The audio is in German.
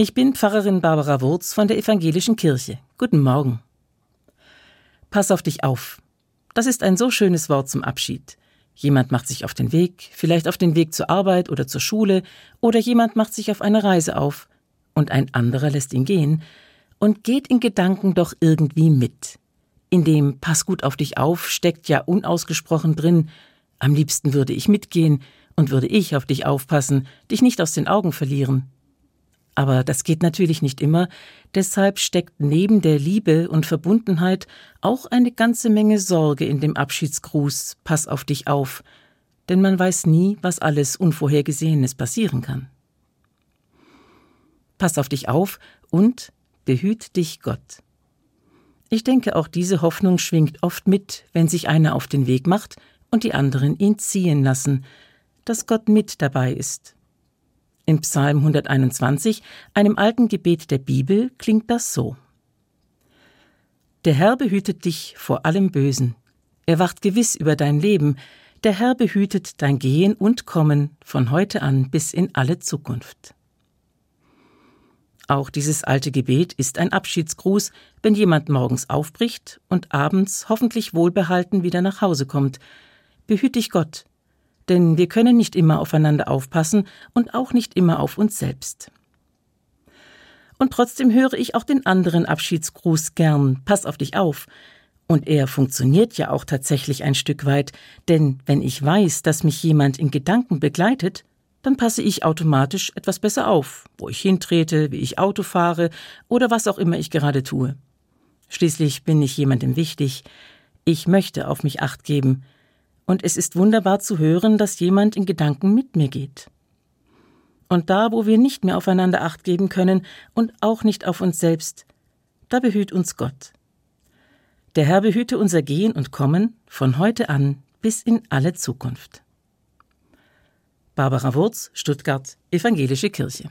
Ich bin Pfarrerin Barbara Wurz von der Evangelischen Kirche. Guten Morgen. Pass auf dich auf. Das ist ein so schönes Wort zum Abschied. Jemand macht sich auf den Weg, vielleicht auf den Weg zur Arbeit oder zur Schule, oder jemand macht sich auf eine Reise auf, und ein anderer lässt ihn gehen und geht in Gedanken doch irgendwie mit. In dem Pass gut auf dich auf steckt ja unausgesprochen drin, am liebsten würde ich mitgehen und würde ich auf dich aufpassen, dich nicht aus den Augen verlieren. Aber das geht natürlich nicht immer, deshalb steckt neben der Liebe und Verbundenheit auch eine ganze Menge Sorge in dem Abschiedsgruß Pass auf dich auf, denn man weiß nie, was alles Unvorhergesehenes passieren kann. Pass auf dich auf und behüt dich Gott. Ich denke, auch diese Hoffnung schwingt oft mit, wenn sich einer auf den Weg macht und die anderen ihn ziehen lassen, dass Gott mit dabei ist in Psalm 121, einem alten Gebet der Bibel, klingt das so. Der Herr behütet dich vor allem Bösen. Er wacht gewiss über dein Leben. Der Herr behütet dein Gehen und Kommen von heute an bis in alle Zukunft. Auch dieses alte Gebet ist ein Abschiedsgruß, wenn jemand morgens aufbricht und abends hoffentlich wohlbehalten wieder nach Hause kommt. Behüt dich Gott, denn wir können nicht immer aufeinander aufpassen und auch nicht immer auf uns selbst. Und trotzdem höre ich auch den anderen Abschiedsgruß gern, pass auf dich auf. Und er funktioniert ja auch tatsächlich ein Stück weit, denn wenn ich weiß, dass mich jemand in Gedanken begleitet, dann passe ich automatisch etwas besser auf, wo ich hintrete, wie ich Auto fahre oder was auch immer ich gerade tue. Schließlich bin ich jemandem wichtig, ich möchte auf mich acht geben, und es ist wunderbar zu hören, dass jemand in Gedanken mit mir geht. Und da, wo wir nicht mehr aufeinander acht geben können und auch nicht auf uns selbst, da behüt uns Gott. Der Herr behüte unser Gehen und Kommen von heute an bis in alle Zukunft. Barbara Wurz, Stuttgart, Evangelische Kirche.